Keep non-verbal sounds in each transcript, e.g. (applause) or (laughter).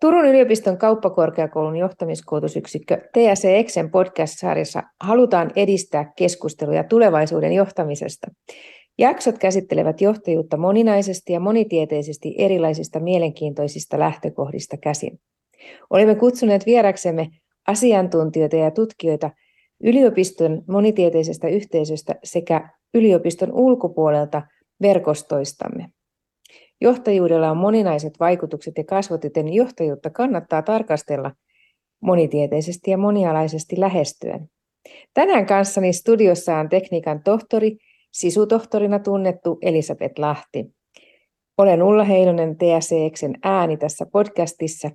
Turun yliopiston kauppakorkeakoulun johtamiskoulutusyksikkö TSC Exen podcast-sarjassa halutaan edistää keskusteluja tulevaisuuden johtamisesta. Jaksot käsittelevät johtajuutta moninaisesti ja monitieteisesti erilaisista mielenkiintoisista lähtökohdista käsin. Olemme kutsuneet vieraksemme asiantuntijoita ja tutkijoita yliopiston monitieteisestä yhteisöstä sekä yliopiston ulkopuolelta verkostoistamme. Johtajuudella on moninaiset vaikutukset ja kasvot, joten johtajuutta kannattaa tarkastella monitieteisesti ja monialaisesti lähestyen. Tänään kanssani studiossa on tekniikan tohtori, sisutohtorina tunnettu Elisabeth Lahti. Olen Ulla Heinonen TSCXen ääni tässä podcastissa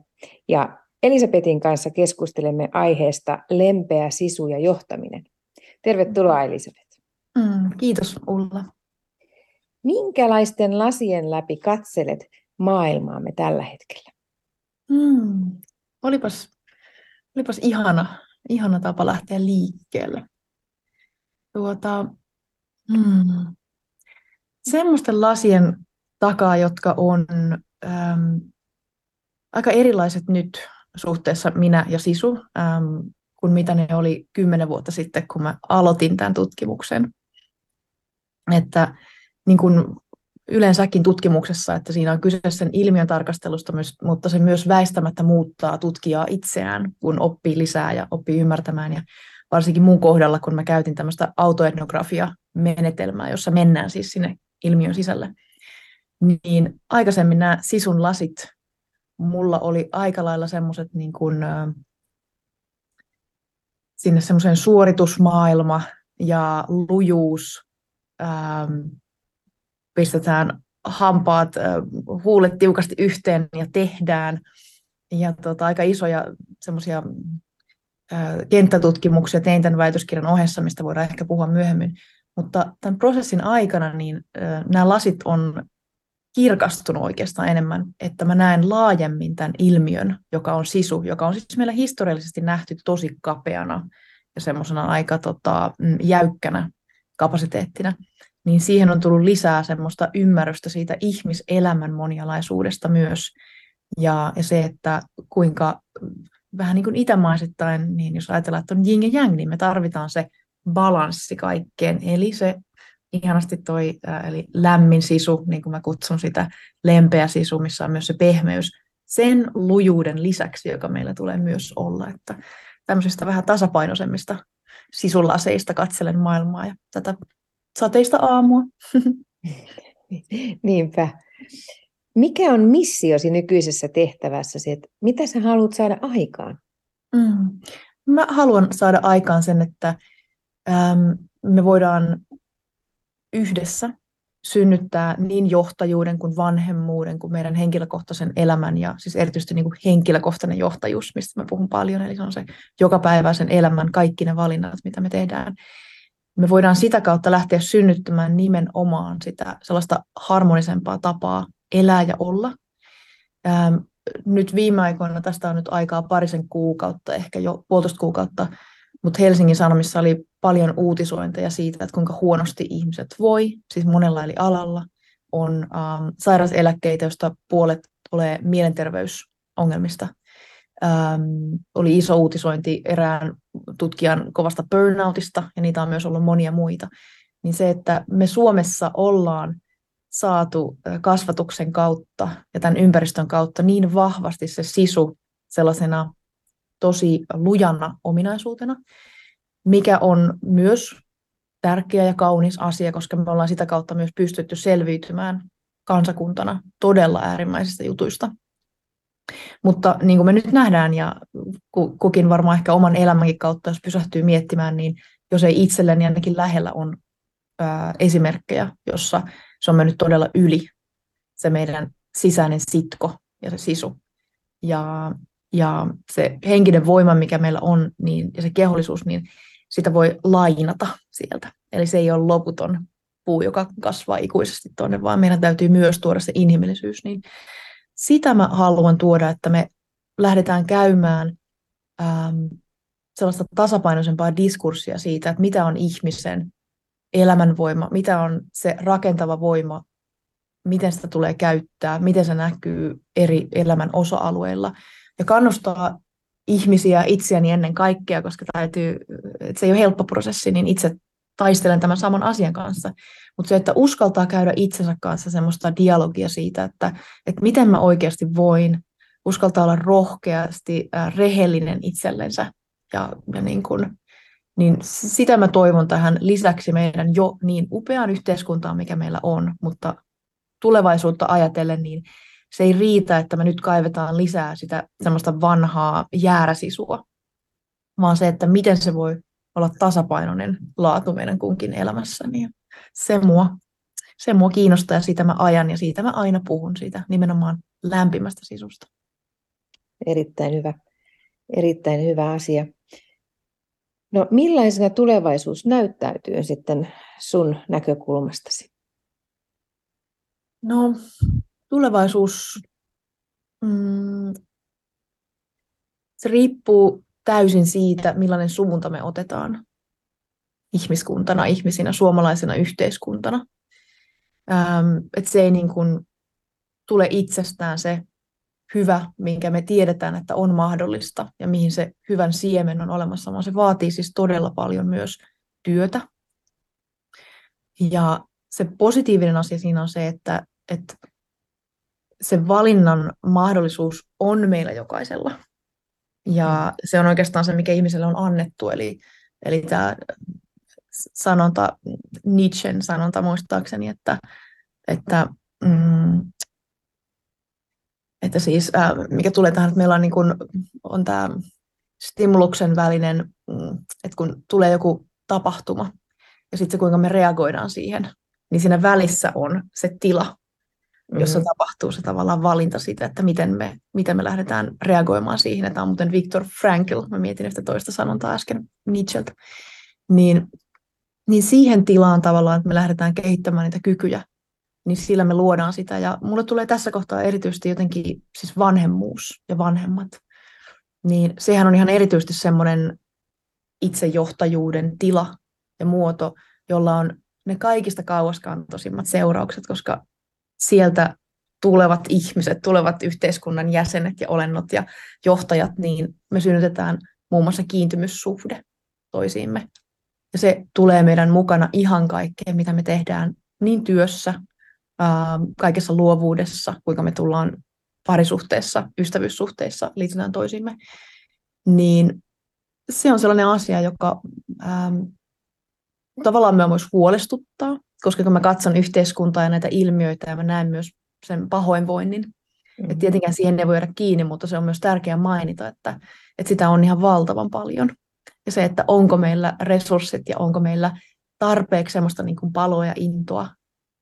ja Elisabetin kanssa keskustelemme aiheesta lempeä sisu ja johtaminen. Tervetuloa Elisabeth. Mm, kiitos Ulla. Minkälaisten lasien läpi katselet maailmaamme tällä hetkellä? Mm, olipas, olipas ihana, ihana tapa lähteä liikkeelle. Tuota, mm, semmoisten lasien takaa, jotka on äm, aika erilaiset nyt suhteessa minä ja Sisu, äm, kuin mitä ne oli kymmenen vuotta sitten, kun mä aloitin tämän tutkimuksen. Että niin kuin yleensäkin tutkimuksessa, että siinä on kyse sen ilmiön tarkastelusta, mutta se myös väistämättä muuttaa tutkijaa itseään, kun oppii lisää ja oppii ymmärtämään. Ja varsinkin mun kohdalla, kun mä käytin tämmöistä autoetnografia-menetelmää, jossa mennään siis sinne ilmiön sisälle, niin aikaisemmin nämä sisun lasit, mulla oli aika lailla semmoiset niin kuin, sinne semmoisen suoritusmaailma ja lujuus, pistetään hampaat, huulet tiukasti yhteen ja tehdään. Ja tota, aika isoja semmoisia kenttätutkimuksia tein tämän väitöskirjan ohessa, mistä voidaan ehkä puhua myöhemmin. Mutta tämän prosessin aikana niin nämä lasit on kirkastunut oikeastaan enemmän, että mä näen laajemmin tämän ilmiön, joka on sisu, joka on siis meillä historiallisesti nähty tosi kapeana ja semmoisena aika tota, jäykkänä kapasiteettina niin siihen on tullut lisää semmoista ymmärrystä siitä ihmiselämän monialaisuudesta myös. Ja, ja se, että kuinka vähän niin kuin itämaisittain, niin jos ajatellaan, että on yin ja yang, niin me tarvitaan se balanssi kaikkeen. Eli se ihanasti toi, eli lämmin sisu, niin kuin mä kutsun sitä, lempeä sisu, missä on myös se pehmeys, sen lujuuden lisäksi, joka meillä tulee myös olla. Että tämmöisistä vähän tasapainoisemmista sisulaseista katselen maailmaa ja tätä sateista aamua. (laughs) Niinpä. Mikä on missiosi nykyisessä tehtävässäsi? Että mitä sä haluat saada aikaan? Mm. Mä haluan saada aikaan sen, että äm, me voidaan yhdessä synnyttää niin johtajuuden kuin vanhemmuuden kuin meidän henkilökohtaisen elämän ja siis erityisesti niin kuin henkilökohtainen johtajuus, mistä mä puhun paljon, eli se on se jokapäiväisen elämän kaikki ne valinnat, mitä me tehdään me voidaan sitä kautta lähteä synnyttämään nimenomaan sitä sellaista harmonisempaa tapaa elää ja olla. Ähm, nyt viime aikoina, tästä on nyt aikaa parisen kuukautta, ehkä jo puolitoista kuukautta, mutta Helsingin Sanomissa oli paljon uutisointeja siitä, että kuinka huonosti ihmiset voi, siis monella eli alalla. On ähm, sairauseläkkeitä, joista puolet tulee mielenterveysongelmista ähm, oli iso uutisointi erään tutkijan kovasta burnoutista, ja niitä on myös ollut monia muita, niin se, että me Suomessa ollaan saatu kasvatuksen kautta ja tämän ympäristön kautta niin vahvasti se sisu sellaisena tosi lujana ominaisuutena, mikä on myös tärkeä ja kaunis asia, koska me ollaan sitä kautta myös pystytty selviytymään kansakuntana todella äärimmäisistä jutuista. Mutta niin kuin me nyt nähdään, ja kukin varmaan ehkä oman elämänkin kautta, jos pysähtyy miettimään, niin jos ei itselleni ainakin lähellä on ää, esimerkkejä, jossa se on mennyt todella yli se meidän sisäinen sitko ja se sisu. Ja, ja se henkinen voima, mikä meillä on, niin, ja se kehollisuus, niin sitä voi lainata sieltä. Eli se ei ole loputon puu, joka kasvaa ikuisesti tuonne, vaan meidän täytyy myös tuoda se inhimillisyys. Niin sitä mä haluan tuoda, että me lähdetään käymään äm, sellaista tasapainoisempaa diskurssia siitä, että mitä on ihmisen elämänvoima, mitä on se rakentava voima miten sitä tulee käyttää, miten se näkyy eri elämän osa-alueilla. Ja kannustaa ihmisiä itseäni ennen kaikkea, koska täytyy, se ei ole helppo prosessi, niin itse taistelen tämän saman asian kanssa. Mutta se, että uskaltaa käydä itsensä kanssa semmoista dialogia siitä, että, että miten mä oikeasti voin, uskaltaa olla rohkeasti äh, rehellinen itsellensä ja, ja niin kuin, niin sitä mä toivon tähän lisäksi meidän jo niin upeaan yhteiskuntaan, mikä meillä on, mutta tulevaisuutta ajatellen, niin se ei riitä, että me nyt kaivetaan lisää sitä semmoista vanhaa jääräsisua, vaan se, että miten se voi olla tasapainoinen laatu meidän kunkin elämässä. Niin se mua, se mua kiinnostaa ja siitä mä ajan ja siitä mä aina puhun siitä nimenomaan lämpimästä sisusta. Erittäin hyvä, erittäin hyvä asia. No millaisena tulevaisuus näyttäytyy sitten sun näkökulmastasi? No tulevaisuus, mm, se riippuu täysin siitä, millainen suunta me otetaan ihmiskuntana, ihmisinä, suomalaisena yhteiskuntana. Ähm, että se ei niin kuin tule itsestään se hyvä, minkä me tiedetään, että on mahdollista ja mihin se hyvän siemen on olemassa, vaan se vaatii siis todella paljon myös työtä. Ja se positiivinen asia siinä on se, että, että se valinnan mahdollisuus on meillä jokaisella. Ja mm. se on oikeastaan se, mikä ihmiselle on annettu. Eli, eli tämä sanonta, Nietzschen sanonta muistaakseni, että, että, mm, että siis, äh, mikä tulee tähän, että meillä on, niin kuin, on tämä stimuluksen välinen, mm, että kun tulee joku tapahtuma ja sitten se, kuinka me reagoidaan siihen, niin siinä välissä on se tila, jossa mm-hmm. tapahtuu se tavallaan valinta siitä, että miten me, miten me lähdetään reagoimaan siihen. Tämä on muuten Viktor Frankl, mä mietin yhtä toista sanontaa äsken Nietzscheltä. Niin, niin siihen tilaan tavallaan, että me lähdetään kehittämään niitä kykyjä, niin sillä me luodaan sitä. Ja mulle tulee tässä kohtaa erityisesti jotenkin siis vanhemmuus ja vanhemmat. Niin sehän on ihan erityisesti semmoinen itsejohtajuuden tila ja muoto, jolla on ne kaikista kauaskantoisimmat seuraukset, koska sieltä tulevat ihmiset, tulevat yhteiskunnan jäsenet ja olennot ja johtajat, niin me synnytetään muun muassa kiintymyssuhde toisiimme. Ja se tulee meidän mukana ihan kaikkeen, mitä me tehdään niin työssä, kaikessa luovuudessa, kuinka me tullaan parisuhteessa, ystävyyssuhteissa, liitytään toisiimme, niin se on sellainen asia, joka ähm, tavallaan myös huolestuttaa, koska kun mä katson yhteiskuntaa ja näitä ilmiöitä ja mä näen myös sen pahoinvoinnin, mm. että tietenkään siihen ei voi jäädä kiinni, mutta se on myös tärkeää mainita, että, että sitä on ihan valtavan paljon. Ja se, että onko meillä resurssit ja onko meillä tarpeeksi semmoista niin kuin paloa ja intoa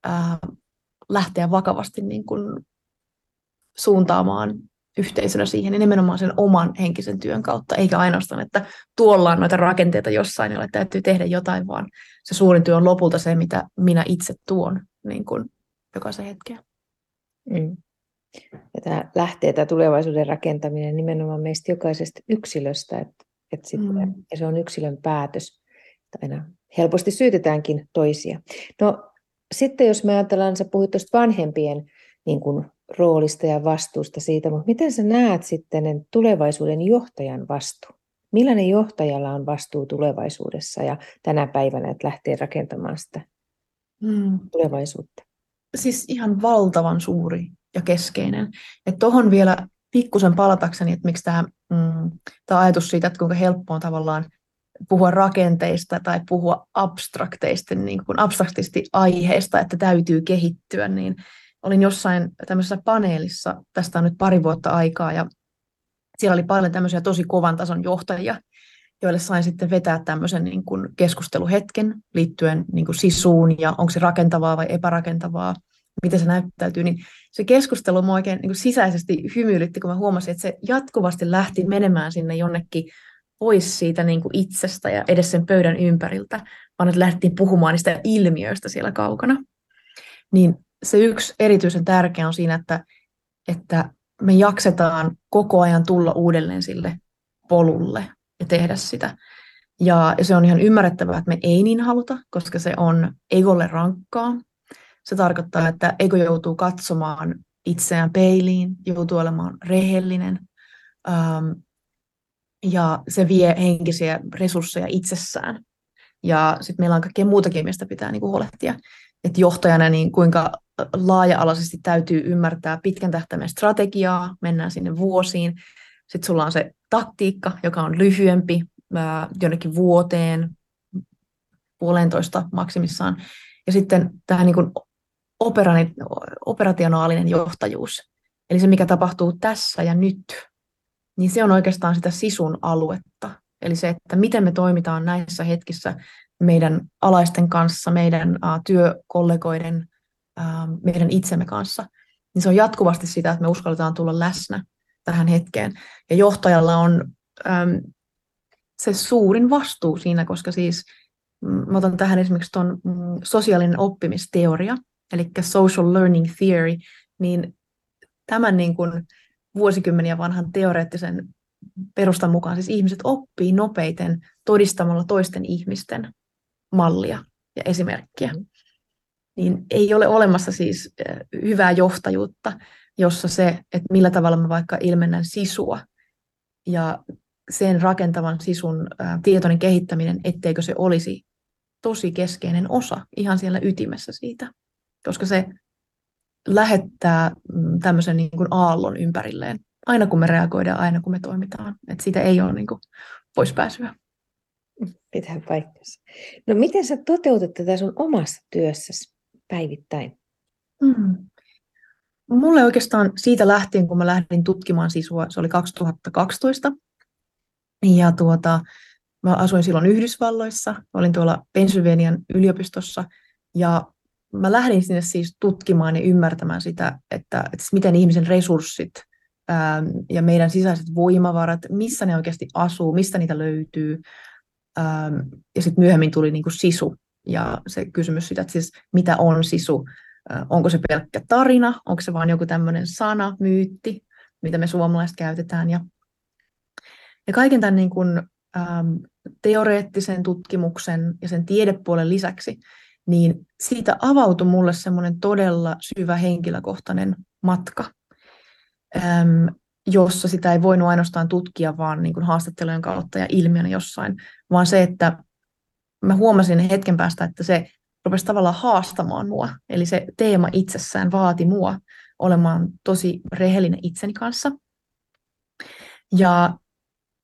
ää, lähteä vakavasti niin kuin suuntaamaan yhteisönä siihen, niin nimenomaan sen oman henkisen työn kautta, eikä ainoastaan, että tuolla on noita rakenteita jossain, joilla täytyy tehdä jotain, vaan se suurin työ on lopulta se, mitä minä itse tuon niin kuin jokaisen hetken. Mm. Ja tämä lähtee tämä tulevaisuuden rakentaminen nimenomaan meistä jokaisesta yksilöstä, että, että sitten, mm. ja se on yksilön päätös. Aina helposti syytetäänkin toisia. No sitten jos me ajatellaan, sä puhuit tuosta vanhempien niin kuin roolista ja vastuusta siitä, mutta miten sä näet sitten tulevaisuuden johtajan vastuu? Millainen johtajalla on vastuu tulevaisuudessa ja tänä päivänä, että lähtee rakentamaan sitä hmm. tulevaisuutta? Siis ihan valtavan suuri ja keskeinen. Että tuohon vielä pikkusen palatakseni, että miksi tämä, mm, ajatus siitä, että kuinka helppo on tavallaan puhua rakenteista tai puhua abstrakteista, niin kuin abstraktisti aiheesta, että täytyy kehittyä, niin olin jossain tämmöisessä paneelissa, tästä on nyt pari vuotta aikaa, ja siellä oli paljon tämmöisiä tosi kovan tason johtajia, joille sain sitten vetää tämmöisen niin kuin keskusteluhetken liittyen niin kuin sisuun ja onko se rakentavaa vai epärakentavaa, miten se näyttäytyy, niin se keskustelu mua oikein niin kuin sisäisesti hymyilytti, kun mä huomasin, että se jatkuvasti lähti menemään sinne jonnekin pois siitä niin kuin itsestä ja edes sen pöydän ympäriltä, vaan että lähdettiin puhumaan niistä ilmiöistä siellä kaukana. Niin se yksi erityisen tärkeä on siinä, että, että me jaksetaan koko ajan tulla uudelleen sille polulle ja tehdä sitä. Ja se on ihan ymmärrettävää, että me ei niin haluta, koska se on egolle rankkaa. Se tarkoittaa, että eikö joutuu katsomaan itseään peiliin, joutuu olemaan rehellinen, ähm, ja se vie henkisiä resursseja itsessään. Ja sitten meillä on kaikkea muutakin, mistä pitää niinku huolehtia. Että johtajana niin kuinka laaja-alaisesti täytyy ymmärtää pitkän tähtäimen strategiaa, mennään sinne vuosiin. Sitten sulla on se taktiikka, joka on lyhyempi, jonnekin vuoteen, puolentoista maksimissaan. Ja sitten tämä niin operationaalinen johtajuus, eli se mikä tapahtuu tässä ja nyt, niin se on oikeastaan sitä sisun aluetta. Eli se, että miten me toimitaan näissä hetkissä meidän alaisten kanssa, meidän uh, työkollegoiden, meidän itsemme kanssa. Niin se on jatkuvasti sitä, että me uskalletaan tulla läsnä tähän hetkeen. Ja johtajalla on se suurin vastuu siinä, koska siis mm, mä otan tähän esimerkiksi tuon mm, sosiaalinen oppimisteoria, eli social learning theory, niin tämän niin kuin vuosikymmeniä vanhan teoreettisen perustan mukaan siis ihmiset oppii nopeiten todistamalla toisten ihmisten mallia ja esimerkkiä. Niin ei ole olemassa siis hyvää johtajuutta, jossa se, että millä tavalla mä vaikka ilmennän sisua ja sen rakentavan sisun tietoinen kehittäminen, etteikö se olisi tosi keskeinen osa ihan siellä ytimessä siitä, koska se lähettää mm, tämmöisen niin kuin aallon ympärilleen, aina kun me reagoidaan, aina kun me toimitaan. Että siitä ei ole niin kuin pois pääsyä. Pitää paikkansa. No miten sä toteutat tätä sun omassa työssäsi päivittäin? Mm. Mulle oikeastaan siitä lähtien, kun mä lähdin tutkimaan sisua, se oli 2012, ja tuota, mä asuin silloin Yhdysvalloissa, olin tuolla Pennsylvanian yliopistossa, ja mä lähdin sinne siis tutkimaan ja ymmärtämään sitä, että, että miten ihmisen resurssit ää, ja meidän sisäiset voimavarat, missä ne oikeasti asuu, mistä niitä löytyy. Ää, ja sitten myöhemmin tuli niin kuin sisu ja se kysymys sitä, että siis mitä on sisu, ää, onko se pelkkä tarina, onko se vain joku tämmöinen sana, myytti, mitä me suomalaiset käytetään. Ja, ja kaiken tämän niin kuin, ää, teoreettisen tutkimuksen ja sen tiedepuolen lisäksi, niin siitä avautui mulle semmoinen todella syvä henkilökohtainen matka, äm, jossa sitä ei voinut ainoastaan tutkia vaan niin kuin haastattelujen kautta ja ilmiönä jossain, vaan se, että mä huomasin hetken päästä, että se rupesi tavallaan haastamaan mua. Eli se teema itsessään vaati mua olemaan tosi rehellinen itseni kanssa. Ja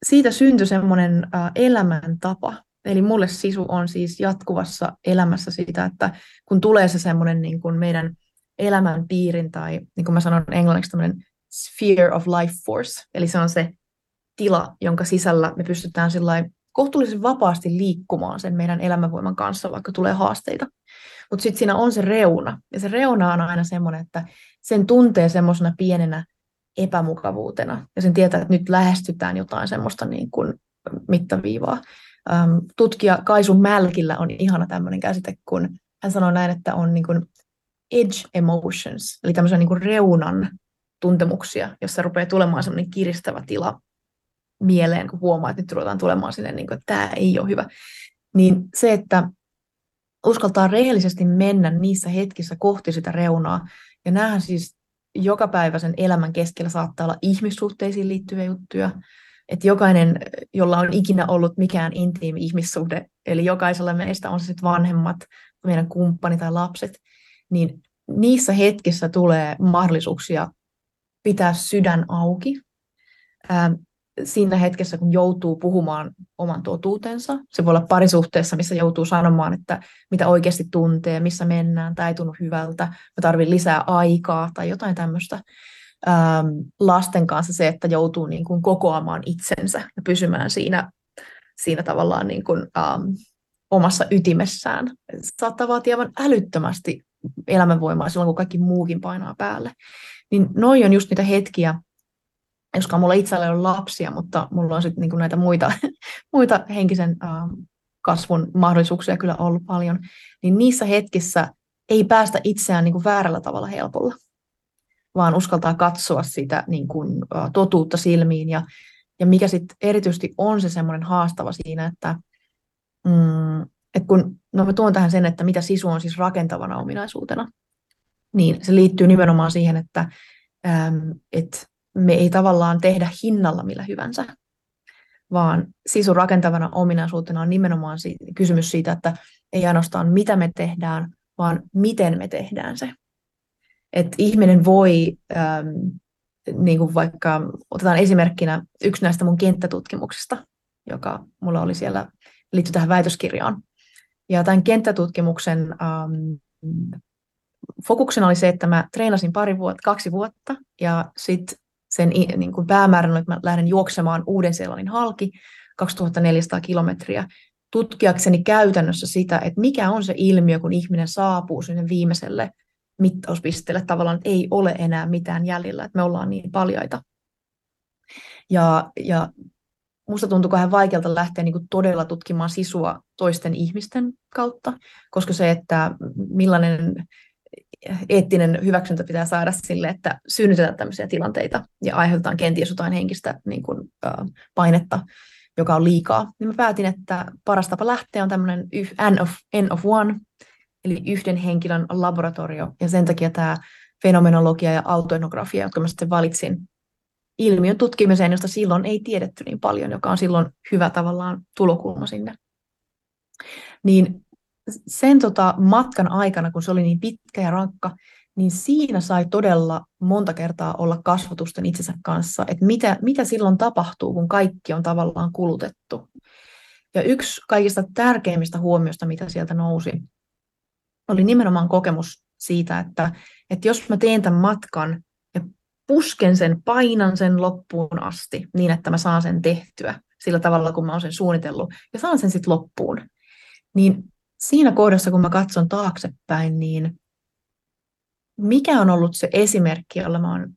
siitä syntyi semmoinen elämäntapa, Eli mulle sisu on siis jatkuvassa elämässä sitä, että kun tulee se semmoinen niin kuin meidän elämän piirin tai niin kuin mä sanon englanniksi tämmöinen sphere of life force, eli se on se tila, jonka sisällä me pystytään kohtuullisen vapaasti liikkumaan sen meidän elämänvoiman kanssa, vaikka tulee haasteita. Mutta sitten siinä on se reuna, ja se reuna on aina semmoinen, että sen tuntee semmoisena pienenä epämukavuutena, ja sen tietää, että nyt lähestytään jotain semmoista niin kuin mittaviivaa tutkija Kaisu Mälkillä on ihana tämmöinen käsite, kun hän sanoo näin, että on niin kuin edge emotions, eli tämmöisen niin kuin reunan tuntemuksia, jossa rupeaa tulemaan semmoinen kiristävä tila mieleen, kun huomaa, että nyt ruvetaan tulemaan sinne, niin kuin, että tämä ei ole hyvä. Niin se, että uskaltaa rehellisesti mennä niissä hetkissä kohti sitä reunaa, ja näähän siis jokapäiväisen elämän keskellä saattaa olla ihmissuhteisiin liittyviä juttuja, että jokainen, jolla on ikinä ollut mikään intiimi ihmissuhde, eli jokaisella meistä on se sitten vanhemmat, meidän kumppani tai lapset, niin niissä hetkissä tulee mahdollisuuksia pitää sydän auki. Ää, siinä hetkessä, kun joutuu puhumaan oman totuutensa, se voi olla parisuhteessa, missä joutuu sanomaan, että mitä oikeasti tuntee, missä mennään, tämä ei tunnu hyvältä, mä tarvitsen lisää aikaa tai jotain tämmöistä ähm, lasten kanssa se, että joutuu niin kuin kokoamaan itsensä ja pysymään siinä, siinä tavallaan niin kuin, ähm, omassa ytimessään. Saattaa vaatia aivan älyttömästi elämänvoimaa silloin, kun kaikki muukin painaa päälle. Niin noi on just niitä hetkiä, koska mulla itsellä ole lapsia, mutta mulla on sitten niinku näitä muita, (laughs) muita henkisen kasvun mahdollisuuksia kyllä ollut paljon, niin niissä hetkissä ei päästä itseään niinku väärällä tavalla helpolla vaan uskaltaa katsoa sitä niin kuin, totuutta silmiin. Ja, ja mikä sitten erityisesti on se semmoinen haastava siinä, että, mm, että kun, no mä tuon tähän sen, että mitä sisu on siis rakentavana ominaisuutena. Niin se liittyy nimenomaan siihen, että, äm, että me ei tavallaan tehdä hinnalla millä hyvänsä, vaan sisun rakentavana ominaisuutena on nimenomaan siitä, kysymys siitä, että ei ainoastaan mitä me tehdään, vaan miten me tehdään se. Että ihminen voi, ähm, niin kuin vaikka otetaan esimerkkinä yksi näistä mun kenttätutkimuksista, joka mulla oli siellä, liittyy tähän väitöskirjaan. Ja tämän kenttätutkimuksen ähm, fokuksena oli se, että mä treenasin pari vuotta, kaksi vuotta, ja sitten sen niin kuin päämäärän oli, että mä lähden juoksemaan Uuden-Seelannin halki 2400 kilometriä tutkiakseni käytännössä sitä, että mikä on se ilmiö, kun ihminen saapuu sinne viimeiselle mittauspisteelle, tavallaan että ei ole enää mitään jäljellä, että me ollaan niin paljaita. Ja, ja musta tuntuu vähän vaikealta lähteä niin todella tutkimaan sisua toisten ihmisten kautta, koska se, että millainen eettinen hyväksyntä pitää saada sille, että synnytetään tämmöisiä tilanteita ja aiheutetaan kenties jotain henkistä niin kuin, äh, painetta, joka on liikaa. Niin mä päätin, että paras tapa lähteä on tämmöinen N of, N of one, eli yhden henkilön laboratorio, ja sen takia tämä fenomenologia ja autoetnografia, jotka mä sitten valitsin ilmiön tutkimiseen, josta silloin ei tiedetty niin paljon, joka on silloin hyvä tavallaan tulokulma sinne. Niin sen tota matkan aikana, kun se oli niin pitkä ja rankka, niin siinä sai todella monta kertaa olla kasvatusten itsensä kanssa, että mitä, mitä silloin tapahtuu, kun kaikki on tavallaan kulutettu. Ja yksi kaikista tärkeimmistä huomioista, mitä sieltä nousi, oli nimenomaan kokemus siitä, että, että jos mä teen tämän matkan ja pusken sen, painan sen loppuun asti niin, että mä saan sen tehtyä sillä tavalla, kun mä oon sen suunnitellut, ja saan sen sitten loppuun, niin siinä kohdassa, kun mä katson taaksepäin, niin mikä on ollut se esimerkki, jolla mä oon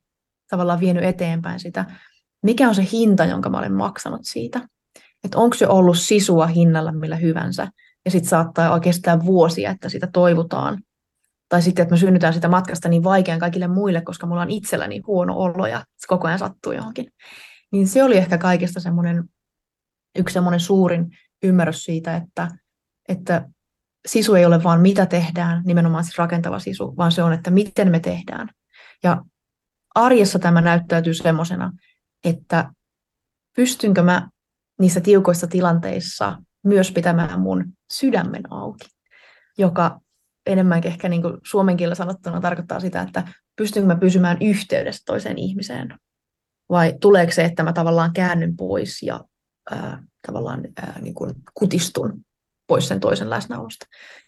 tavallaan vienyt eteenpäin sitä, mikä on se hinta, jonka mä olen maksanut siitä. Että onko se ollut sisua hinnalla millä hyvänsä, ja sitten saattaa oikeastaan vuosia, että sitä toivotaan. Tai sitten, että mä synnytään sitä matkasta niin vaikean kaikille muille, koska mulla on itselläni huono olo ja se koko ajan sattuu johonkin. Niin se oli ehkä kaikista semmoinen, yksi semmoinen suurin ymmärrys siitä, että, että sisu ei ole vaan mitä tehdään, nimenomaan siis rakentava sisu, vaan se on, että miten me tehdään. Ja arjessa tämä näyttäytyy semmoisena, että pystynkö mä niissä tiukoissa tilanteissa myös pitämään mun sydämen auki, joka enemmänkin ehkä niin kuin suomen kielellä sanottuna tarkoittaa sitä, että pystynkö mä pysymään yhteydessä toiseen ihmiseen, vai tuleeko se, että mä tavallaan käännyn pois ja ää, tavallaan ää, niin kuin kutistun pois sen toisen läsnäolosta.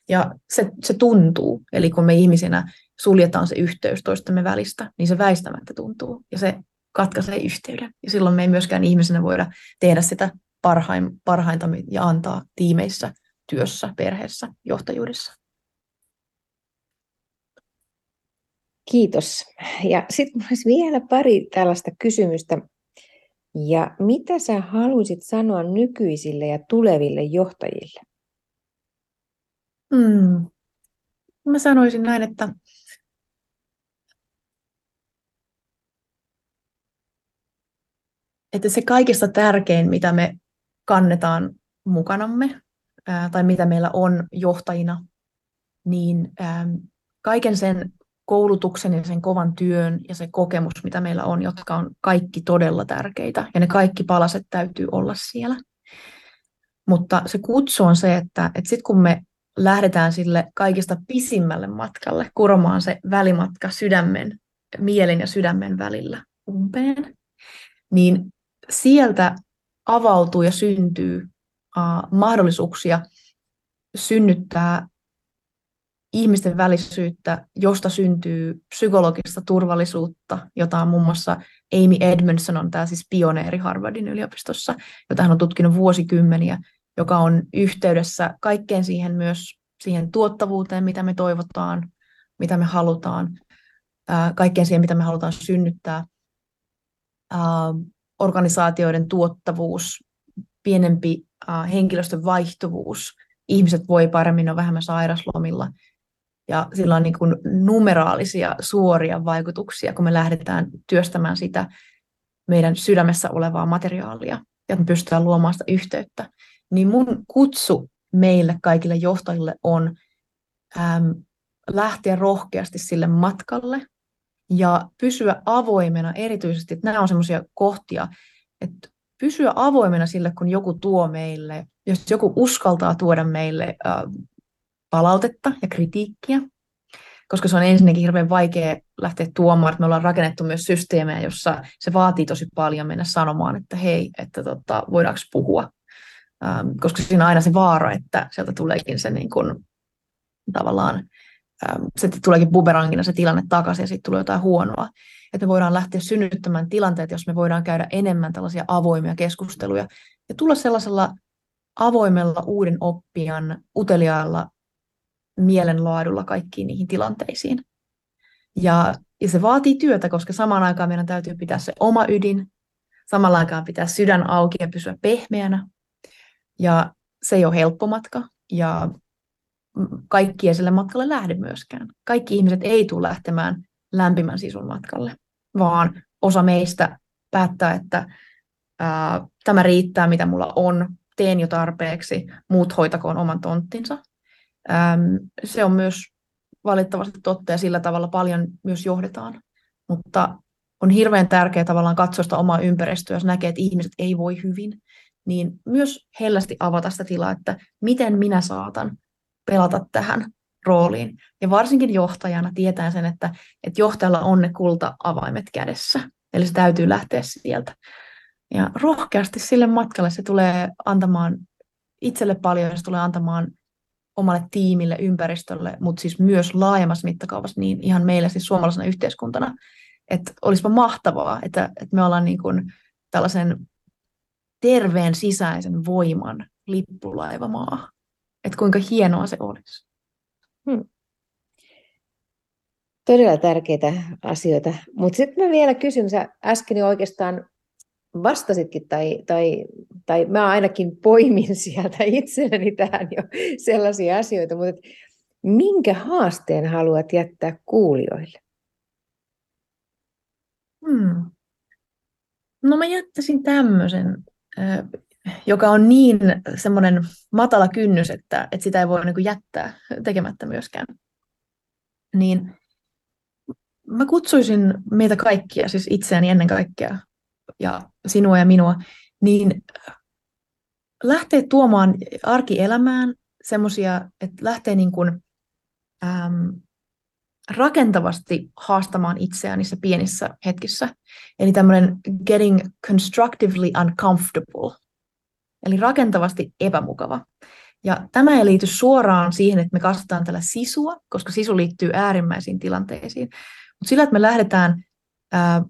Ja se, se tuntuu, eli kun me ihmisinä suljetaan se yhteys toistemme välistä, niin se väistämättä tuntuu, ja se katkaisee yhteyden. Ja silloin me ei myöskään ihmisenä voida tehdä sitä parhain, parhainta ja antaa tiimeissä, työssä, perheessä, johtajuudessa. Kiitos. Ja sitten olisi vielä pari tällaista kysymystä. Ja mitä sä haluaisit sanoa nykyisille ja tuleville johtajille? Hmm. Mä sanoisin näin, että että se kaikista tärkein, mitä me kannetaan mukanamme ää, tai mitä meillä on johtajina, niin ää, kaiken sen koulutuksen ja sen kovan työn ja se kokemus, mitä meillä on, jotka on kaikki todella tärkeitä ja ne kaikki palaset täytyy olla siellä. Mutta se kutsu on se, että, että sitten kun me lähdetään sille kaikista pisimmälle matkalle, kuromaan se välimatka sydämen, mielen ja sydämen välillä umpeen, niin sieltä avautuu ja syntyy uh, mahdollisuuksia synnyttää ihmisten välisyyttä, josta syntyy psykologista turvallisuutta, jota on muun muassa Amy Edmondson on tämä siis pioneeri Harvardin yliopistossa, jota hän on tutkinut vuosikymmeniä, joka on yhteydessä kaikkeen siihen myös siihen tuottavuuteen, mitä me toivotaan, mitä me halutaan, kaikkeen siihen, mitä me halutaan synnyttää, organisaatioiden tuottavuus, pienempi henkilöstön vaihtuvuus, ihmiset voi paremmin, on vähemmän sairaslomilla, ja sillä on niin kuin numeraalisia suoria vaikutuksia, kun me lähdetään työstämään sitä meidän sydämessä olevaa materiaalia, ja me pystytään luomaan sitä yhteyttä niin mun kutsu meille kaikille johtajille on äm, lähteä rohkeasti sille matkalle ja pysyä avoimena erityisesti, että nämä on semmoisia kohtia, että pysyä avoimena sille, kun joku tuo meille, jos joku uskaltaa tuoda meille äh, palautetta ja kritiikkiä, koska se on ensinnäkin hirveän vaikea lähteä tuomaan, että me ollaan rakennettu myös systeemejä, jossa se vaatii tosi paljon mennä sanomaan, että hei, että tota, voidaanko puhua, ähm, koska siinä on aina se vaara, että sieltä tuleekin se niin kuin, tavallaan, ähm, se tuleekin bumerangina se tilanne takaisin ja sitten tulee jotain huonoa. Että me voidaan lähteä synnyttämään tilanteet, jos me voidaan käydä enemmän tällaisia avoimia keskusteluja ja tulla sellaisella avoimella uuden oppijan uteliaalla mielenlaadulla kaikkiin niihin tilanteisiin. Ja, ja se vaatii työtä, koska samaan aikaan meidän täytyy pitää se oma ydin, samalla aikaan pitää sydän auki ja pysyä pehmeänä. Ja se ei ole helppo matka, ja kaikki ei sille matkalle lähde myöskään. Kaikki ihmiset ei tule lähtemään lämpimän sisun matkalle, vaan osa meistä päättää, että ää, tämä riittää, mitä mulla on, teen jo tarpeeksi, muut hoitakoon oman tonttinsa. Se on myös valitettavasti totta ja sillä tavalla paljon myös johdetaan. Mutta on hirveän tärkeää tavallaan katsoa sitä omaa ympäristöä, jos näkee, että ihmiset ei voi hyvin, niin myös hellästi avata sitä tilaa, että miten minä saatan pelata tähän rooliin. Ja varsinkin johtajana tietää sen, että, että johtajalla on ne kulta-avaimet kädessä. Eli se täytyy lähteä sieltä. Ja rohkeasti sille matkalle se tulee antamaan itselle paljon, ja se tulee antamaan omalle tiimille, ympäristölle, mutta siis myös laajemmassa mittakaavassa niin ihan meille siis suomalaisena yhteiskuntana, että olisipa mahtavaa, että, että me ollaan niin kuin tällaisen terveen sisäisen voiman lippulaivamaa. Että kuinka hienoa se olisi. Hmm. Todella tärkeitä asioita. Mutta sitten mä vielä kysyn, sä äsken oikeastaan vastasitkin, tai, tai, tai mä ainakin poimin (laughs) sieltä itselleni tähän jo sellaisia asioita, mutta minkä haasteen haluat jättää kuulijoille? Hmm. No mä jättäisin tämmöisen, joka on niin semmoinen matala kynnys, että, että sitä ei voi niin jättää tekemättä myöskään. Niin mä kutsuisin meitä kaikkia, siis itseäni ennen kaikkea, ja sinua ja minua, niin lähtee tuomaan arkielämään semmoisia, että lähtee niin kuin, äm, rakentavasti haastamaan itseään niissä pienissä hetkissä. Eli tämmöinen getting constructively uncomfortable, eli rakentavasti epämukava. Ja tämä ei liity suoraan siihen, että me kasvataan tällä sisua, koska sisu liittyy äärimmäisiin tilanteisiin. Mutta sillä, että me lähdetään ää,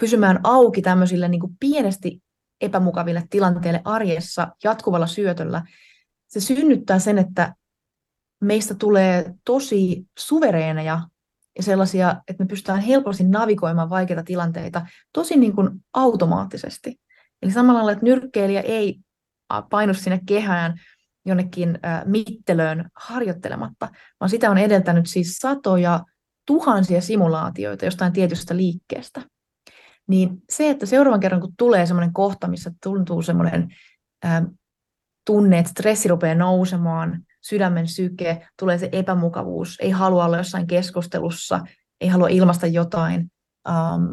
pysymään auki tämmöisille niin kuin pienesti epämukaville tilanteille arjessa jatkuvalla syötöllä, se synnyttää sen, että meistä tulee tosi suvereeneja ja sellaisia, että me pystytään helposti navigoimaan vaikeita tilanteita tosi niin kuin automaattisesti. Eli samalla lailla, että nyrkkeilijä ei painu sinne kehään jonnekin mittelöön harjoittelematta, vaan sitä on edeltänyt siis satoja tuhansia simulaatioita jostain tietystä liikkeestä. Niin se, että seuraavan kerran kun tulee sellainen kohta, missä tuntuu sellainen ää, tunne, että stressi rupeaa nousemaan, sydämen syke, tulee se epämukavuus, ei halua olla jossain keskustelussa, ei halua ilmaista jotain, ähm,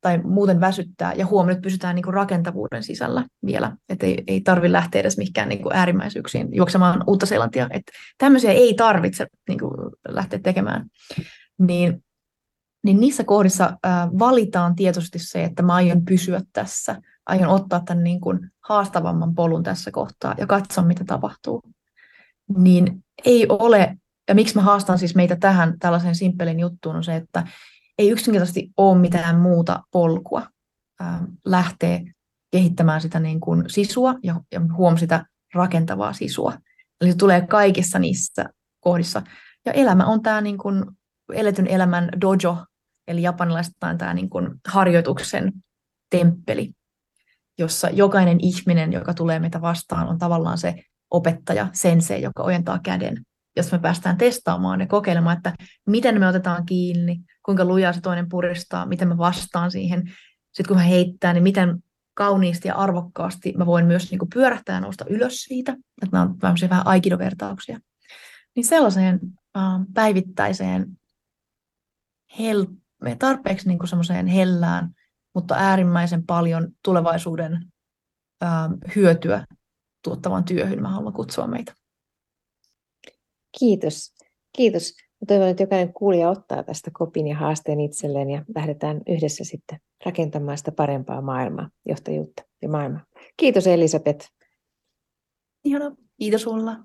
tai muuten väsyttää, ja huomioon, että pysytään niin kuin rakentavuuden sisällä vielä, että ei, ei tarvitse lähteä edes mihinkään niin kuin äärimmäisyyksiin juoksemaan uutta selantia, että tämmöisiä ei tarvitse niin kuin lähteä tekemään. Niin, niin niissä kohdissa ää, valitaan tietoisesti se, että mä aion pysyä tässä, aion ottaa tämän niin kuin haastavamman polun tässä kohtaa ja katsoa, mitä tapahtuu. Niin ei ole, ja miksi mä haastan siis meitä tähän tällaisen simppelin juttuun, on se, että ei yksinkertaisesti ole mitään muuta polkua ää, lähteä kehittämään sitä niin kuin sisua ja, ja huom sitä rakentavaa sisua. Eli se tulee kaikissa niissä kohdissa. Ja elämä on tämä niin kuin eletyn elämän dojo, eli japanilaistaan tämä niin kuin harjoituksen temppeli, jossa jokainen ihminen, joka tulee meitä vastaan, on tavallaan se opettaja, sensei, joka ojentaa käden, jos me päästään testaamaan ja kokeilemaan, että miten me otetaan kiinni, kuinka lujaa se toinen puristaa, miten me vastaan siihen. Sitten kun hän heittää, niin miten kauniisti ja arvokkaasti mä voin myös niin kuin pyörähtää ja nousta ylös siitä. Että nämä on vähän aikidovertauksia. Niin sellaiseen päivittäiseen hel- tarpeeksi niin kuin semmoiseen hellään, mutta äärimmäisen paljon tulevaisuuden hyötyä tuottavan työhön. Mä haluan kutsua meitä. Kiitos. Kiitos. Mä toivon, että jokainen kuulija ottaa tästä kopin ja haasteen itselleen ja lähdetään yhdessä sitten rakentamaan sitä parempaa maailmaa, johtajuutta ja maailmaa. Kiitos Elisabeth. Ihana. Kiitos sulla.